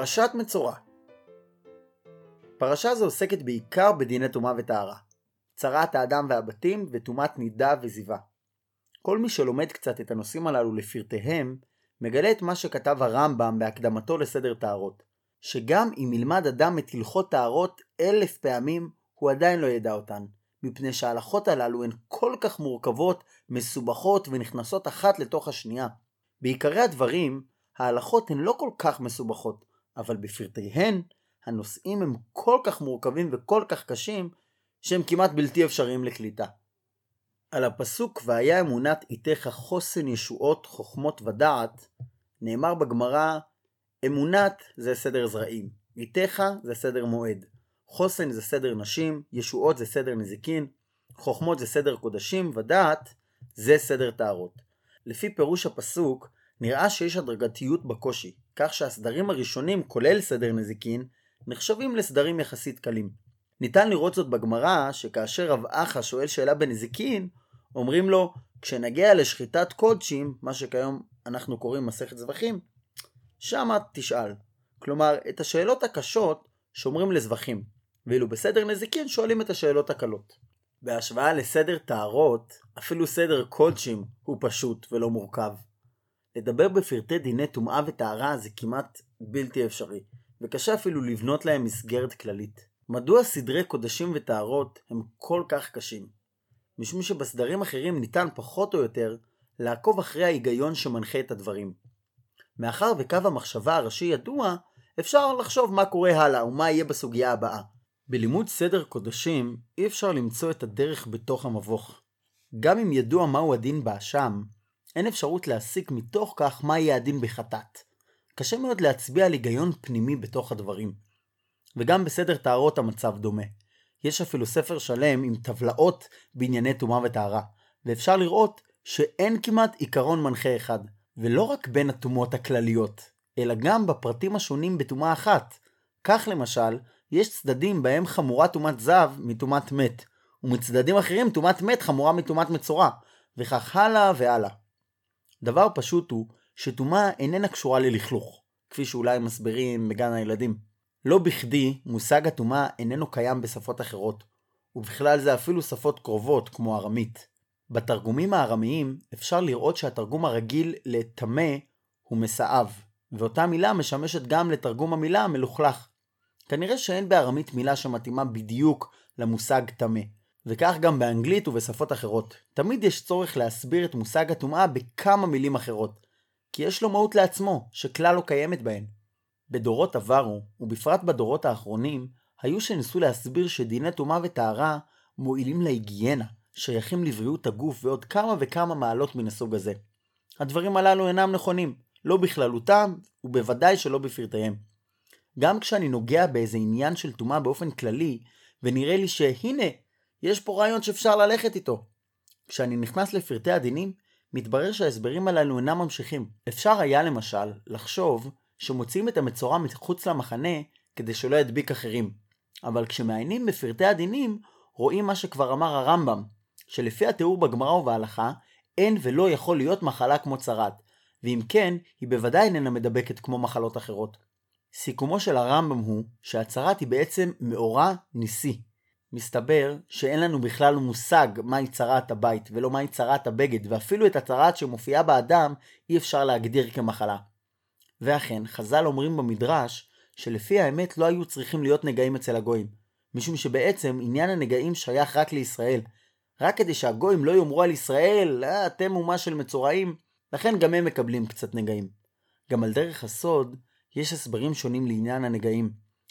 פרשת מצורע פרשה זו עוסקת בעיקר בדיני טומאה וטהרה, צרת האדם והבתים וטומאת נידה וזיווה. כל מי שלומד קצת את הנושאים הללו לפרטיהם, מגלה את מה שכתב הרמב"ם בהקדמתו לסדר טהרות, שגם אם ילמד אדם את הלכות טהרות אלף פעמים, הוא עדיין לא ידע אותן, מפני שההלכות הללו הן כל כך מורכבות, מסובכות ונכנסות אחת לתוך השנייה. בעיקרי הדברים, ההלכות הן לא כל כך מסובכות, אבל בפרטיהן, הנושאים הם כל כך מורכבים וכל כך קשים, שהם כמעט בלתי אפשריים לקליטה. על הפסוק והיה אמונת איתך חוסן ישועות חוכמות ודעת, נאמר בגמרא אמונת זה סדר זרעים, איתך זה סדר מועד, חוסן זה סדר נשים, ישועות זה סדר נזיקין, חוכמות זה סדר קודשים, ודעת זה סדר טהרות. לפי פירוש הפסוק, נראה שיש הדרגתיות בקושי, כך שהסדרים הראשונים, כולל סדר נזיקין, נחשבים לסדרים יחסית קלים. ניתן לראות זאת בגמרא, שכאשר רב אחא שואל שאלה בנזיקין, אומרים לו, כשנגיע לשחיטת קודשים, מה שכיום אנחנו קוראים מסכת זבחים, שמה תשאל. כלומר, את השאלות הקשות שומרים לזבחים, ואילו בסדר נזיקין שואלים את השאלות הקלות. בהשוואה לסדר טהרות, אפילו סדר קודשים הוא פשוט ולא מורכב. לדבר בפרטי דיני טומאה וטהרה זה כמעט בלתי אפשרי, וקשה אפילו לבנות להם מסגרת כללית. מדוע סדרי קודשים וטהרות הם כל כך קשים? משום שבסדרים אחרים ניתן פחות או יותר לעקוב אחרי ההיגיון שמנחה את הדברים. מאחר וקו המחשבה הראשי ידוע, אפשר לחשוב מה קורה הלאה ומה יהיה בסוגיה הבאה. בלימוד סדר קודשים אי אפשר למצוא את הדרך בתוך המבוך. גם אם ידוע מהו הדין באשם, אין אפשרות להסיק מתוך כך מה יהיה הדין בחטאת. קשה מאוד להצביע על היגיון פנימי בתוך הדברים. וגם בסדר טהרות המצב דומה. יש אפילו ספר שלם עם טבלאות בענייני טומאה וטהרה, ואפשר לראות שאין כמעט עיקרון מנחה אחד, ולא רק בין הטומאות הכלליות, אלא גם בפרטים השונים בטומאה אחת. כך למשל, יש צדדים בהם חמורה טומאת זב מטומאת מת, ומצדדים אחרים טומאת מת חמורה מטומאת מצורע, וכך הלאה והלאה. דבר פשוט הוא שטומאה איננה קשורה ללכלוך, כפי שאולי מסבירים בגן הילדים. לא בכדי מושג הטומאה איננו קיים בשפות אחרות, ובכלל זה אפילו שפות קרובות כמו ארמית. בתרגומים הארמיים אפשר לראות שהתרגום הרגיל לטמא הוא מסאב, ואותה מילה משמשת גם לתרגום המילה מלוכלך. כנראה שאין בארמית מילה שמתאימה בדיוק למושג טמא, וכך גם באנגלית ובשפות אחרות. תמיד יש צורך להסביר את מושג הטומאה בכמה מילים אחרות, כי יש לו מהות לעצמו, שכלל לא קיימת בהן. בדורות עברו, ובפרט בדורות האחרונים, היו שניסו להסביר שדיני טומאה וטהרה מועילים להיגיינה, שייכים לבריאות הגוף ועוד כמה וכמה מעלות מן הסוג הזה. הדברים הללו אינם נכונים, לא בכללותם, ובוודאי שלא בפרטיהם. גם כשאני נוגע באיזה עניין של טומאה באופן כללי, ונראה לי שהנה, יש פה רעיון שאפשר ללכת איתו. כשאני נכנס לפרטי הדינים, מתברר שההסברים הללו אינם ממשיכים. אפשר היה למשל לחשוב שמוציאים את המצורע מחוץ למחנה כדי שלא ידביק אחרים. אבל כשמעיינים בפרטי הדינים, רואים מה שכבר אמר הרמב"ם, שלפי התיאור בגמרא ובהלכה, אין ולא יכול להיות מחלה כמו צרת, ואם כן, היא בוודאי איננה מדבקת כמו מחלות אחרות. סיכומו של הרמב"ם הוא שהצרת היא בעצם מאורע ניסי. מסתבר שאין לנו בכלל מושג מהי צרת הבית ולא מהי צרת הבגד, ואפילו את הצרת שמופיעה באדם אי אפשר להגדיר כמחלה. ואכן, חז"ל אומרים במדרש שלפי האמת לא היו צריכים להיות נגעים אצל הגויים, משום שבעצם עניין הנגעים שייך רק לישראל. רק כדי שהגויים לא יאמרו על ישראל, אה, אתם אומה של מצורעים, לכן גם הם מקבלים קצת נגעים. גם על דרך הסוד, יש הסברים שונים לעניין הנגעים,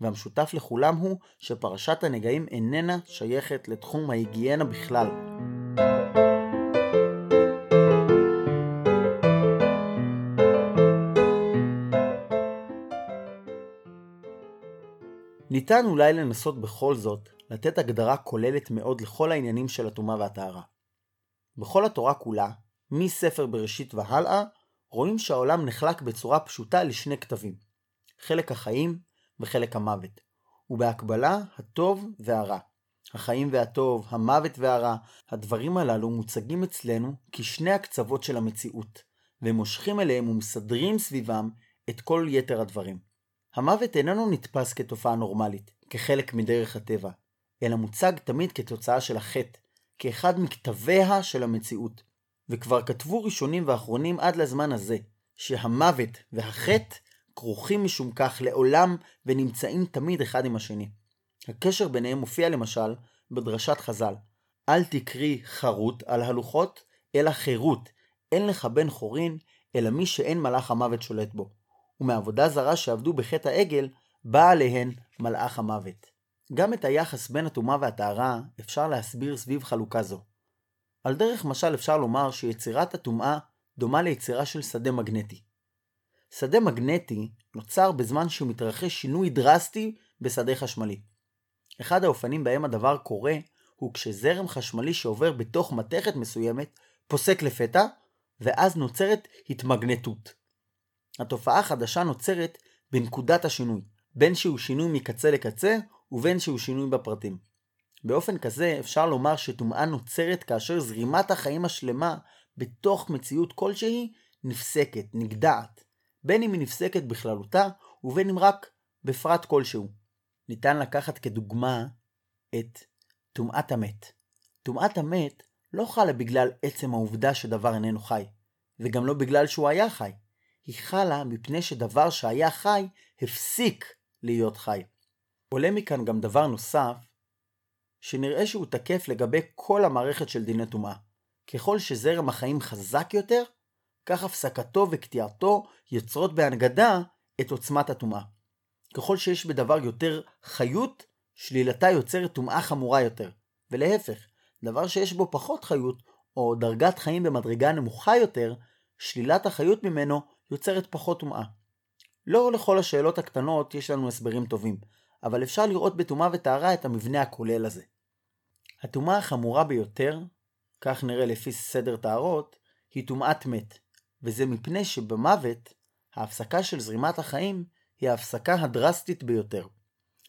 והמשותף לכולם הוא שפרשת הנגעים איננה שייכת לתחום ההיגיינה בכלל. ניתן אולי לנסות בכל זאת לתת הגדרה כוללת מאוד לכל העניינים של הטומאה והטהרה. בכל התורה כולה, מספר בראשית והלאה, רואים שהעולם נחלק בצורה פשוטה לשני כתבים. חלק החיים וחלק המוות, ובהקבלה הטוב והרע. החיים והטוב, המוות והרע, הדברים הללו מוצגים אצלנו כשני הקצוות של המציאות, והם מושכים אליהם ומסדרים סביבם את כל יתר הדברים. המוות איננו נתפס כתופעה נורמלית, כחלק מדרך הטבע, אלא מוצג תמיד כתוצאה של החטא, כאחד מכתביה של המציאות. וכבר כתבו ראשונים ואחרונים עד לזמן הזה, שהמוות והחטא כרוכים משום כך לעולם ונמצאים תמיד אחד עם השני. הקשר ביניהם מופיע למשל בדרשת חז"ל: אל תקרי חרוט על הלוחות, אלא חירות, אין לך בן חורין, אלא מי שאין מלאך המוות שולט בו. ומעבודה זרה שעבדו בחטא העגל, בא עליהן מלאך המוות. גם את היחס בין הטומאה והטהרה אפשר להסביר סביב חלוקה זו. על דרך משל אפשר לומר שיצירת הטומאה דומה ליצירה של שדה מגנטי. שדה מגנטי נוצר בזמן שמתרחש שינוי דרסטי בשדה חשמלי. אחד האופנים בהם הדבר קורה הוא כשזרם חשמלי שעובר בתוך מתכת מסוימת פוסק לפתע, ואז נוצרת התמגנטות. התופעה החדשה נוצרת בנקודת השינוי, בין שהוא שינוי מקצה לקצה ובין שהוא שינוי בפרטים. באופן כזה אפשר לומר שטומאה נוצרת כאשר זרימת החיים השלמה בתוך מציאות כלשהי נפסקת, נגדעת, בין אם היא נפסקת בכללותה ובין אם רק בפרט כלשהו. ניתן לקחת כדוגמה את טומאת המת. טומאת המת לא חלה בגלל עצם העובדה שדבר איננו חי, וגם לא בגלל שהוא היה חי. היא חלה מפני שדבר שהיה חי הפסיק להיות חי. עולה מכאן גם דבר נוסף, שנראה שהוא תקף לגבי כל המערכת של דיני טומאה. ככל שזרם החיים חזק יותר, כך הפסקתו וקטיעתו יוצרות בהנגדה את עוצמת הטומאה. ככל שיש בדבר יותר חיות, שלילתה יוצרת טומאה חמורה יותר. ולהפך, דבר שיש בו פחות חיות, או דרגת חיים במדרגה נמוכה יותר, שלילת החיות ממנו יוצרת פחות טומאה. לא לכל השאלות הקטנות יש לנו הסברים טובים, אבל אפשר לראות בטומאה וטהרה את המבנה הכולל הזה. הטומאה החמורה ביותר, כך נראה לפי סדר טהרות, היא טומאת מת, וזה מפני שבמוות, ההפסקה של זרימת החיים היא ההפסקה הדרסטית ביותר.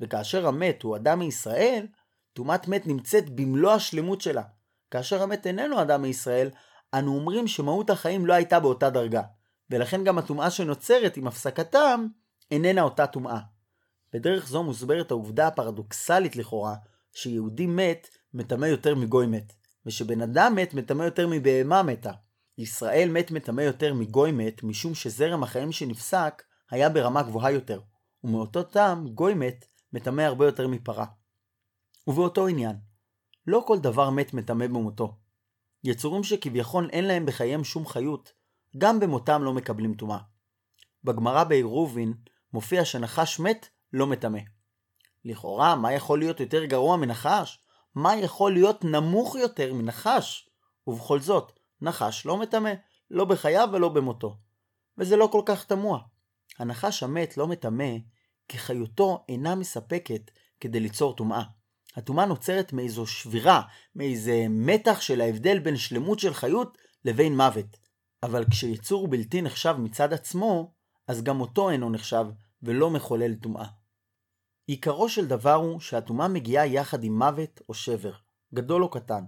וכאשר המת הוא אדם מישראל, טומאת מת נמצאת במלוא השלמות שלה. כאשר המת איננו אדם מישראל, אנו אומרים שמהות החיים לא הייתה באותה דרגה, ולכן גם הטומאה שנוצרת עם הפסקתם איננה אותה טומאה. בדרך זו מוסברת העובדה הפרדוקסלית לכאורה, שיהודי מת מטמא יותר מגוי מת, ושבן אדם מת מטמא יותר מבהמה מתה. ישראל מת מטמא יותר מגוי מת, משום שזרם החיים שנפסק היה ברמה גבוהה יותר, ומאותו טעם גוי מת מטמא הרבה יותר מפרה. ובאותו עניין, לא כל דבר מת מטמא במותו. יצורים שכביכול אין להם בחייהם שום חיות, גם במותם לא מקבלים טומאה. בגמרא בעירובין מופיע שנחש מת לא מטמא. לכאורה, מה יכול להיות יותר גרוע מנחש? מה יכול להיות נמוך יותר מנחש? ובכל זאת, נחש לא מטמא, לא בחייו ולא במותו. וזה לא כל כך תמוה. הנחש המת לא מטמא, כי חיותו אינה מספקת כדי ליצור טומאה. הטומאה נוצרת מאיזו שבירה, מאיזה מתח של ההבדל בין שלמות של חיות לבין מוות. אבל כשיצור בלתי נחשב מצד עצמו, אז גם אותו אינו נחשב ולא מחולל טומאה. עיקרו של דבר הוא שהטומאה מגיעה יחד עם מוות או שבר, גדול או קטן,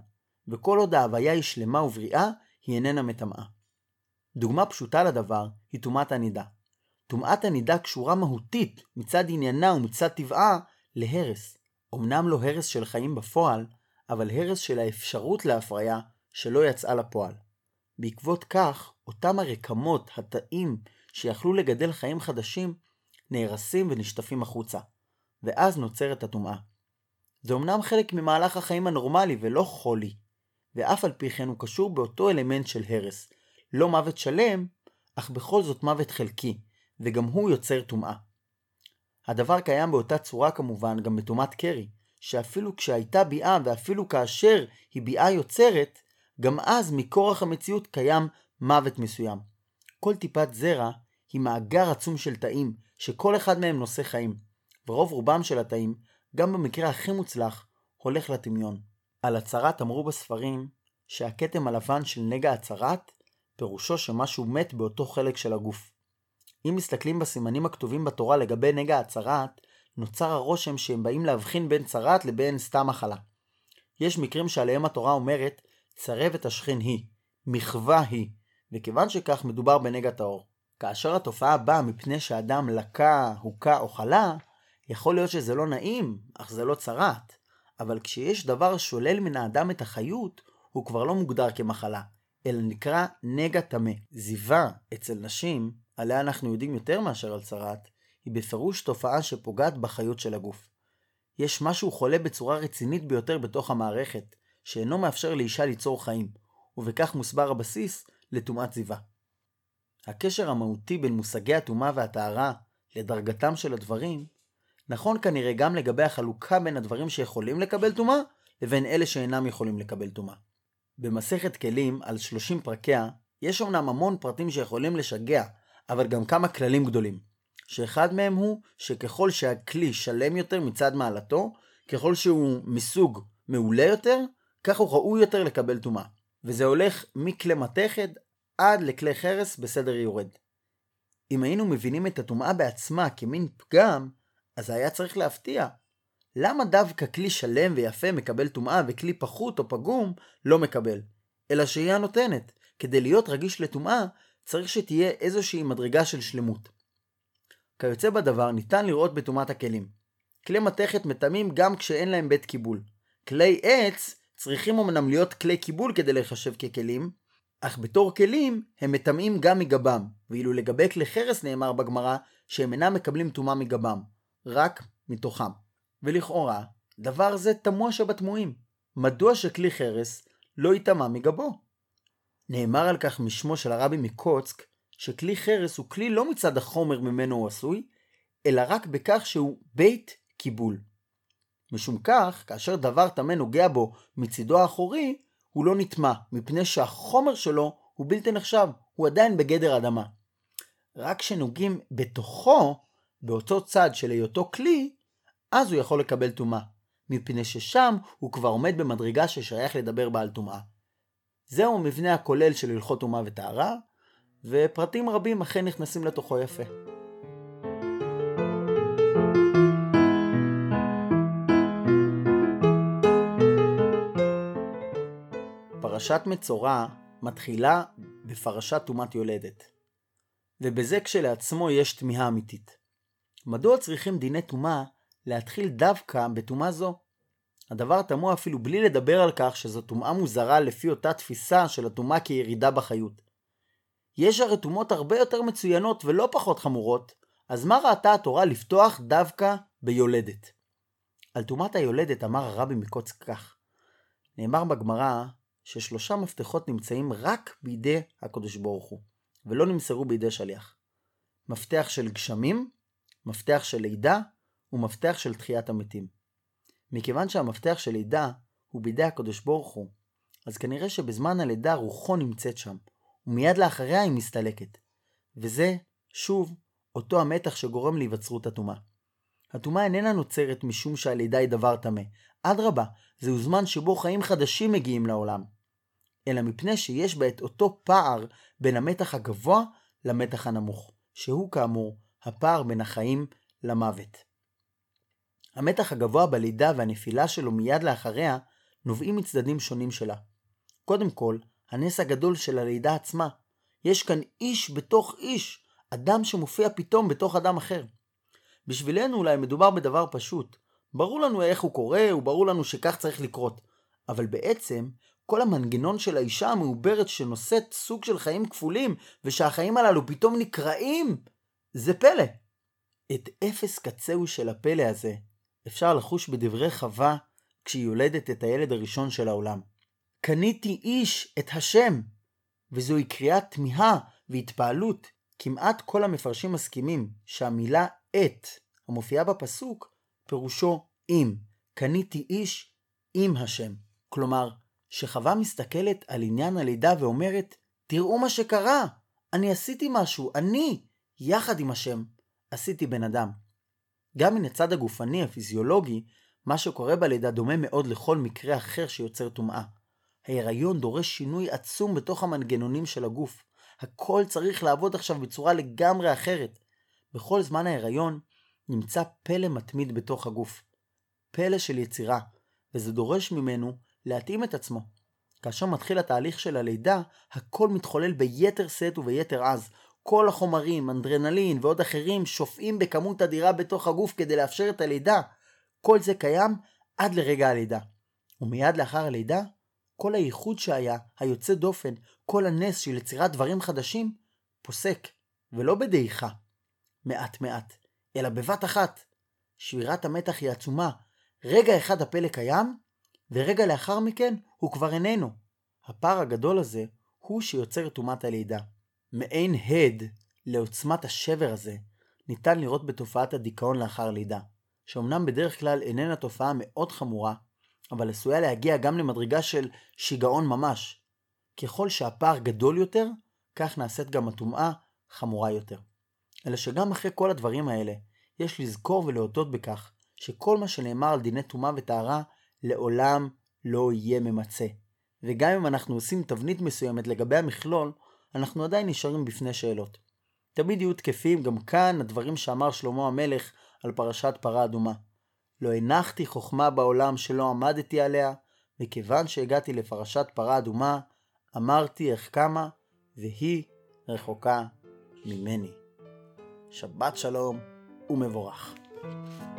וכל עוד ההוויה היא שלמה ובריאה, היא איננה מטמאה. דוגמה פשוטה לדבר היא טומאת הנידה. טומאת הנידה קשורה מהותית מצד עניינה ומצד טבעה להרס. אמנם לא הרס של חיים בפועל, אבל הרס של האפשרות להפריה שלא יצאה לפועל. בעקבות כך, אותם הרקמות, התאים, שיכלו לגדל חיים חדשים, נהרסים ונשטפים החוצה, ואז נוצרת הטומאה. זה אמנם חלק ממהלך החיים הנורמלי ולא חולי, ואף על פי כן הוא קשור באותו אלמנט של הרס. לא מוות שלם, אך בכל זאת מוות חלקי, וגם הוא יוצר טומאה. הדבר קיים באותה צורה כמובן גם בטומאת קרי, שאפילו כשהייתה ביאה ואפילו כאשר היא ביאה יוצרת, גם אז מכורח המציאות קיים מוות מסוים. כל טיפת זרע היא מאגר עצום של תאים, שכל אחד מהם נושא חיים. ורוב רובם של התאים, גם במקרה הכי מוצלח, הולך לטמיון. על הצהרת אמרו בספרים שהכתם הלבן של נגע הצהרת פירושו שמשהו מת באותו חלק של הגוף. אם מסתכלים בסימנים הכתובים בתורה לגבי נגע הצהרת, נוצר הרושם שהם באים להבחין בין צרת לבין סתם מחלה. יש מקרים שעליהם התורה אומרת, צרבת השכן היא, מחווה היא, וכיוון שכך מדובר בנגע טהור. כאשר התופעה באה מפני שאדם לקה, הוכה או חלה, יכול להיות שזה לא נעים, אך זה לא צרת. אבל כשיש דבר שולל מן האדם את החיות, הוא כבר לא מוגדר כמחלה, אלא נקרא נגע טמא. זיווה אצל נשים, עליה אנחנו יודעים יותר מאשר על צרת, היא בפירוש תופעה שפוגעת בחיות של הגוף. יש משהו חולה בצורה רצינית ביותר בתוך המערכת, שאינו מאפשר לאישה ליצור חיים, ובכך מוסבר הבסיס לטומאת זיווה. הקשר המהותי בין מושגי הטומאה והטהרה לדרגתם של הדברים, נכון כנראה גם לגבי החלוקה בין הדברים שיכולים לקבל טומאה, לבין אלה שאינם יכולים לקבל טומאה. במסכת כלים, על 30 פרקיה, יש אמנם המון פרטים שיכולים לשגע, אבל גם כמה כללים גדולים. שאחד מהם הוא שככל שהכלי שלם יותר מצד מעלתו, ככל שהוא מסוג מעולה יותר, כך הוא ראוי יותר לקבל טומאה. וזה הולך מכלי מתכת עד לכלי חרס בסדר יורד. אם היינו מבינים את הטומאה בעצמה כמין פגם, אז היה צריך להפתיע. למה דווקא כלי שלם ויפה מקבל טומאה וכלי פחות או פגום לא מקבל? אלא שהיא הנותנת. כדי להיות רגיש לטומאה, צריך שתהיה איזושהי מדרגה של שלמות. כיוצא בדבר ניתן לראות בטומאת הכלים. כלי מתכת מטמאים גם כשאין להם בית קיבול. כלי עץ צריכים אמנם להיות כלי קיבול כדי להיחשב ככלים, אך בתור כלים הם מטמאים גם מגבם, ואילו לגבי כלי חרס נאמר בגמרא שהם אינם מקבלים טומאה מגבם, רק מתוכם. ולכאורה, דבר זה תמוה שבתמוהים. מדוע שכלי חרס לא ייטמע מגבו? נאמר על כך משמו של הרבי מקוצק, שכלי חרס הוא כלי לא מצד החומר ממנו הוא עשוי, אלא רק בכך שהוא בית קיבול. משום כך, כאשר דבר טמא נוגע בו מצידו האחורי, הוא לא נטמע, מפני שהחומר שלו הוא בלתי נחשב, הוא עדיין בגדר אדמה. רק כשנוגעים בתוכו, באותו צד של היותו כלי, אז הוא יכול לקבל טומאה, מפני ששם הוא כבר עומד במדרגה ששייך לדבר בה על טומאה. זהו המבנה הכולל של הלכות טומאה וטהרה, ופרטים רבים אכן נכנסים לתוכו יפה. פרשת מצורע מתחילה בפרשת טומאת יולדת. ובזה כשלעצמו יש תמיהה אמיתית. מדוע צריכים דיני טומאה להתחיל דווקא בטומאה זו? הדבר תמוה אפילו בלי לדבר על כך שזו טומאה מוזרה לפי אותה תפיסה של הטומאה כירידה בחיות. יש הרי טומאות הרבה יותר מצוינות ולא פחות חמורות, אז מה ראתה התורה לפתוח דווקא ביולדת? על טומאת היולדת אמר הרבי מקוץ כך. נאמר בגמרא ששלושה מפתחות נמצאים רק בידי הקדוש ברוך הוא, ולא נמסרו בידי שליח. מפתח של גשמים, מפתח של לידה, ומפתח של תחיית המתים. מכיוון שהמפתח של לידה הוא בידי הקדוש ברוך הוא, אז כנראה שבזמן הלידה רוחו נמצאת שם, ומיד לאחריה היא מסתלקת. וזה, שוב, אותו המתח שגורם להיווצרות הטומאה. הטומאה איננה נוצרת משום שהלידה היא דבר טמא. אדרבה, זהו זמן שבו חיים חדשים מגיעים לעולם. אלא מפני שיש בה את אותו פער בין המתח הגבוה למתח הנמוך, שהוא כאמור הפער בין החיים למוות. המתח הגבוה בלידה והנפילה שלו מיד לאחריה נובעים מצדדים שונים שלה. קודם כל, הנס הגדול של הלידה עצמה. יש כאן איש בתוך איש, אדם שמופיע פתאום בתוך אדם אחר. בשבילנו אולי מדובר בדבר פשוט. ברור לנו איך הוא קורה, וברור לנו שכך צריך לקרות. אבל בעצם, כל המנגנון של האישה המעוברת שנושאת סוג של חיים כפולים, ושהחיים הללו פתאום נקרעים, זה פלא. את אפס קצהו של הפלא הזה אפשר לחוש בדברי חווה כשהיא יולדת את הילד הראשון של העולם. קניתי איש את השם, וזוהי קריאת תמיהה והתפעלות. כמעט כל המפרשים מסכימים שהמילה את המופיעה בפסוק פירושו עם. קניתי איש עם השם. כלומר, שחווה מסתכלת על עניין הלידה ואומרת, תראו מה שקרה, אני עשיתי משהו, אני, יחד עם השם, עשיתי בן אדם. גם מן הצד הגופני הפיזיולוגי, מה שקורה בלידה דומה מאוד לכל מקרה אחר שיוצר טומאה. ההיריון דורש שינוי עצום בתוך המנגנונים של הגוף. הכל צריך לעבוד עכשיו בצורה לגמרי אחרת. בכל זמן ההיריון נמצא פלא מתמיד בתוך הגוף. פלא של יצירה, וזה דורש ממנו להתאים את עצמו. כאשר מתחיל התהליך של הלידה, הכל מתחולל ביתר שאת וביתר עז. כל החומרים, אנדרנלין ועוד אחרים שופעים בכמות אדירה בתוך הגוף כדי לאפשר את הלידה. כל זה קיים עד לרגע הלידה. ומיד לאחר הלידה, כל הייחוד שהיה, היוצא דופן, כל הנס של יצירת דברים חדשים, פוסק, ולא בדעיכה, מעט מעט, אלא בבת אחת. שבירת המתח היא עצומה. רגע אחד הפלא קיים, ורגע לאחר מכן הוא כבר איננו. הפער הגדול הזה הוא שיוצר את טומאת הלידה. מעין הד לעוצמת השבר הזה ניתן לראות בתופעת הדיכאון לאחר לידה, שאומנם בדרך כלל איננה תופעה מאוד חמורה, אבל עשויה להגיע גם למדרגה של שיגעון ממש. ככל שהפער גדול יותר, כך נעשית גם הטומאה חמורה יותר. אלא שגם אחרי כל הדברים האלה, יש לזכור ולהודות בכך שכל מה שנאמר על דיני טומאה וטהרה לעולם לא יהיה ממצה. וגם אם אנחנו עושים תבנית מסוימת לגבי המכלול, אנחנו עדיין נשארים בפני שאלות. תמיד יהיו תקפים גם כאן הדברים שאמר שלמה המלך על פרשת פרה אדומה. לא הנחתי חוכמה בעולם שלא עמדתי עליה, וכיוון שהגעתי לפרשת פרה אדומה, אמרתי איך קמה, והיא רחוקה ממני. שבת שלום ומבורך. thank you